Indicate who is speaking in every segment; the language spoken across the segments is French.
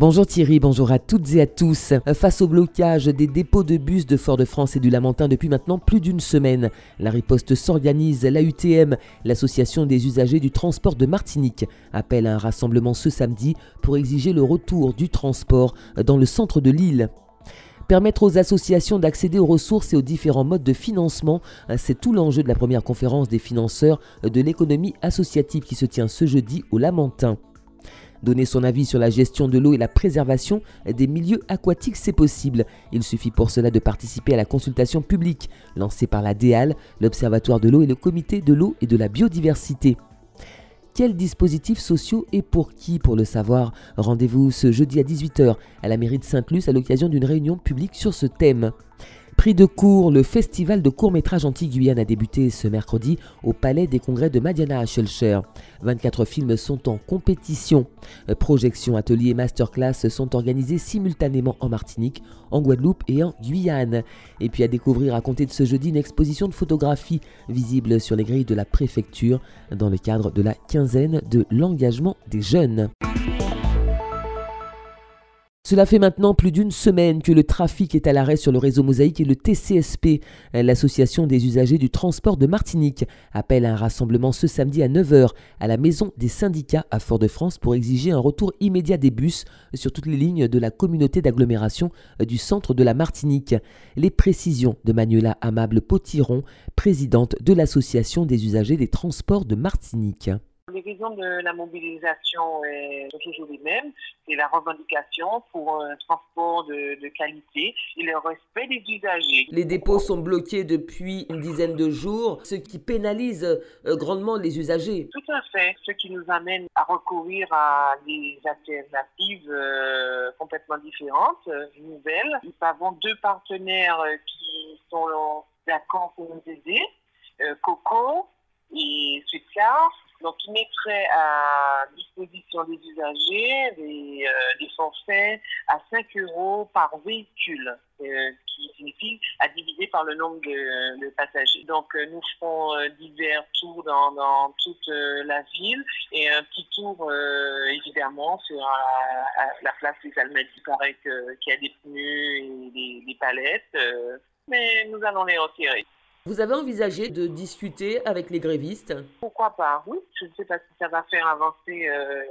Speaker 1: Bonjour Thierry, bonjour à toutes et à tous. Face au blocage des dépôts de bus de Fort-de-France et du Lamentin depuis maintenant plus d'une semaine, la riposte s'organise. La UTM, l'association des usagers du transport de Martinique, appelle à un rassemblement ce samedi pour exiger le retour du transport dans le centre de l'île. Permettre aux associations d'accéder aux ressources et aux différents modes de financement, c'est tout l'enjeu de la première conférence des financeurs de l'économie associative qui se tient ce jeudi au Lamentin. Donner son avis sur la gestion de l'eau et la préservation des milieux aquatiques, c'est possible. Il suffit pour cela de participer à la consultation publique lancée par la DEAL, l'Observatoire de l'eau et le Comité de l'eau et de la biodiversité. Quels dispositifs sociaux et pour qui? Pour le savoir, rendez-vous ce jeudi à 18h à la mairie de Sainte-Luce à l'occasion d'une réunion publique sur ce thème. Prix de cours, le festival de court-métrage anti-Guyane a débuté ce mercredi au Palais des Congrès de Madiana à Schulcher. 24 films sont en compétition. Projections, ateliers et masterclass sont organisés simultanément en Martinique, en Guadeloupe et en Guyane. Et puis à découvrir à compter de ce jeudi une exposition de photographie visible sur les grilles de la préfecture dans le cadre de la quinzaine de l'engagement des jeunes. Cela fait maintenant plus d'une semaine que le trafic est à l'arrêt sur le réseau Mosaïque et le TCSP, l'association des usagers du transport de Martinique, appelle à un rassemblement ce samedi à 9h à la maison des syndicats à Fort-de-France pour exiger un retour immédiat des bus sur toutes les lignes de la communauté d'agglomération du centre de la Martinique. Les précisions de Manuela Amable Potiron, présidente de l'association des usagers des transports de Martinique.
Speaker 2: Les raisons de la mobilisation sont toujours les mêmes. C'est la revendication pour un transport de, qualité et le respect des usagers.
Speaker 1: Les dépôts sont bloqués depuis une dizaine de jours, ce qui pénalise euh, grandement les usagers.
Speaker 2: Tout à fait. Ce qui nous amène à recourir à des alternatives euh, complètement différentes, euh, nouvelles. Nous avons deux partenaires qui sont d'accord pour nous aider. Coco et Sweetcar donc, il mettrait à disposition des usagers des, euh, forfaits à 5 euros par véhicule, euh, qui signifie à diviser par le nombre de, passagers. Donc, euh, nous ferons divers tours dans, toute la ville et un petit tour, évidemment, sur la, place des Almadies. Il paraît qu'il a des pneus et des, des palettes, mais nous allons les retirer.
Speaker 1: Vous avez envisagé de discuter avec les grévistes?
Speaker 2: Pourquoi pas? Oui, je ne sais pas si ça va faire avancer euh,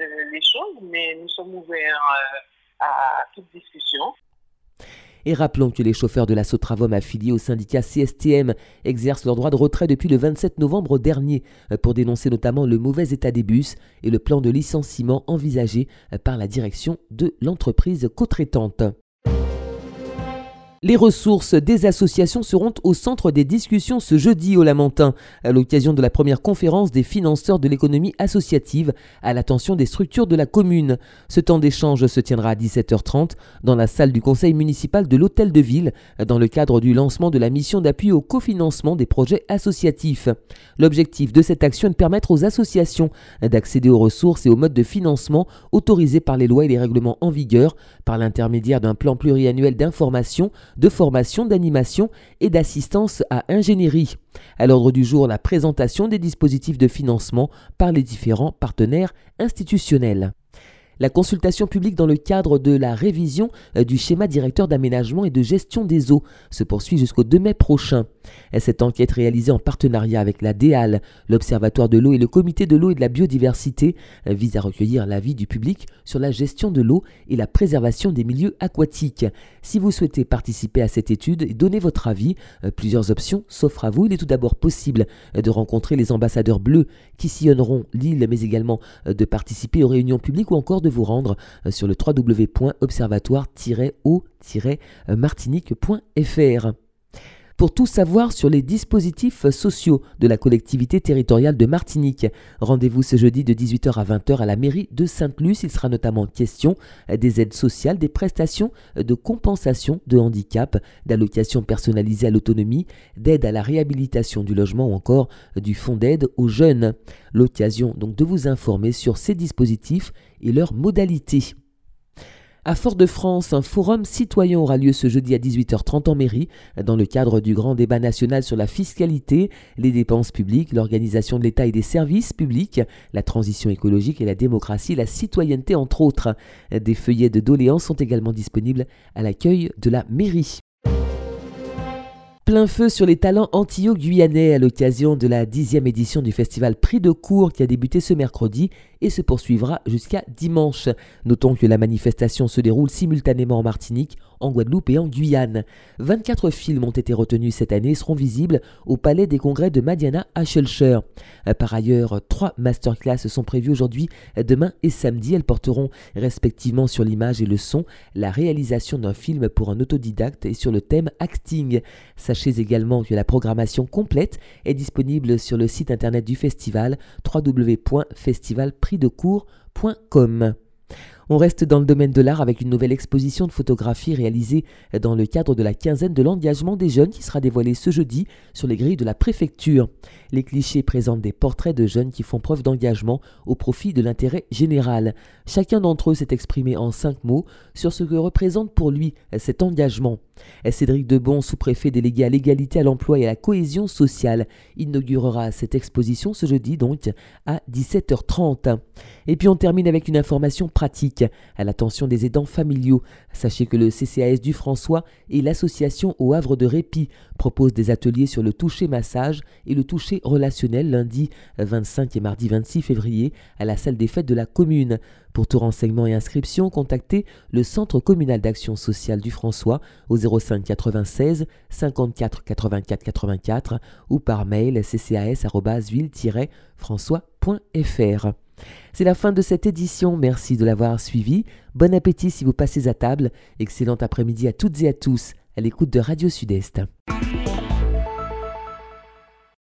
Speaker 2: euh, les choses, mais nous sommes ouverts euh, à toute discussion.
Speaker 1: Et rappelons que les chauffeurs de la Sotravom affiliés au syndicat CSTM exercent leur droit de retrait depuis le 27 novembre dernier pour dénoncer notamment le mauvais état des bus et le plan de licenciement envisagé par la direction de l'entreprise co-traitante. Les ressources des associations seront au centre des discussions ce jeudi au Lamentin, à l'occasion de la première conférence des financeurs de l'économie associative à l'attention des structures de la commune. Ce temps d'échange se tiendra à 17h30 dans la salle du conseil municipal de l'Hôtel de Ville, dans le cadre du lancement de la mission d'appui au cofinancement des projets associatifs. L'objectif de cette action est de permettre aux associations d'accéder aux ressources et aux modes de financement autorisés par les lois et les règlements en vigueur par l'intermédiaire d'un plan pluriannuel d'information de formation, d'animation et d'assistance à ingénierie. À l'ordre du jour, la présentation des dispositifs de financement par les différents partenaires institutionnels. La consultation publique dans le cadre de la révision euh, du schéma directeur d'aménagement et de gestion des eaux se poursuit jusqu'au 2 mai prochain. Cette enquête réalisée en partenariat avec la DEAL, l'Observatoire de l'eau et le Comité de l'eau et de la biodiversité euh, vise à recueillir l'avis du public sur la gestion de l'eau et la préservation des milieux aquatiques. Si vous souhaitez participer à cette étude et donner votre avis, euh, plusieurs options s'offrent à vous. Il est tout d'abord possible de rencontrer les ambassadeurs bleus qui sillonneront l'île, mais également de participer aux réunions publiques ou encore de vous rendre euh, sur le www.observatoire-o-martinique.fr. Pour tout savoir sur les dispositifs sociaux de la collectivité territoriale de Martinique, rendez-vous ce jeudi de 18h à 20h à la mairie de Sainte-Luce. Il sera notamment question des aides sociales, des prestations de compensation de handicap, d'allocations personnalisées à l'autonomie, d'aide à la réhabilitation du logement ou encore du fonds d'aide aux jeunes. L'occasion donc de vous informer sur ces dispositifs et leurs modalités. À Fort-de-France, un forum citoyen aura lieu ce jeudi à 18h30 en mairie, dans le cadre du grand débat national sur la fiscalité, les dépenses publiques, l'organisation de l'État et des services publics, la transition écologique et la démocratie, la citoyenneté entre autres. Des feuillets de doléances sont également disponibles à l'accueil de la mairie. Plein feu sur les talents antillais-guyanais à l'occasion de la dixième édition du festival Prix de cours qui a débuté ce mercredi et se poursuivra jusqu'à dimanche. Notons que la manifestation se déroule simultanément en Martinique, en Guadeloupe et en Guyane. 24 films ont été retenus cette année et seront visibles au Palais des Congrès de Madiana à Schulcher. Par ailleurs, trois masterclass sont prévues aujourd'hui, demain et samedi. Elles porteront respectivement sur l'image et le son, la réalisation d'un film pour un autodidacte et sur le thème acting. Sachez également que la programmation complète est disponible sur le site internet du festival www.festivalprisdecours.com. On reste dans le domaine de l'art avec une nouvelle exposition de photographie réalisée dans le cadre de la quinzaine de l'engagement des jeunes qui sera dévoilée ce jeudi sur les grilles de la préfecture. Les clichés présentent des portraits de jeunes qui font preuve d'engagement au profit de l'intérêt général. Chacun d'entre eux s'est exprimé en cinq mots sur ce que représente pour lui cet engagement. Cédric Debon, sous-préfet délégué à l'égalité à l'emploi et à la cohésion sociale, inaugurera cette exposition ce jeudi donc à 17h30. Et puis on termine avec une information pratique à l'attention des aidants familiaux. Sachez que le CCAS du François et l'association au Havre de Répit proposent des ateliers sur le toucher massage et le toucher relationnel lundi 25 et mardi 26 février à la salle des fêtes de la commune. Pour tout renseignement et inscription, contactez le Centre communal d'action sociale du François au 05 96 54 84 84 ou par mail ccas-ville-françois.fr. C'est la fin de cette édition, merci de l'avoir suivi. Bon appétit si vous passez à table. Excellent après-midi à toutes et à tous à l'écoute de Radio Sud-Est.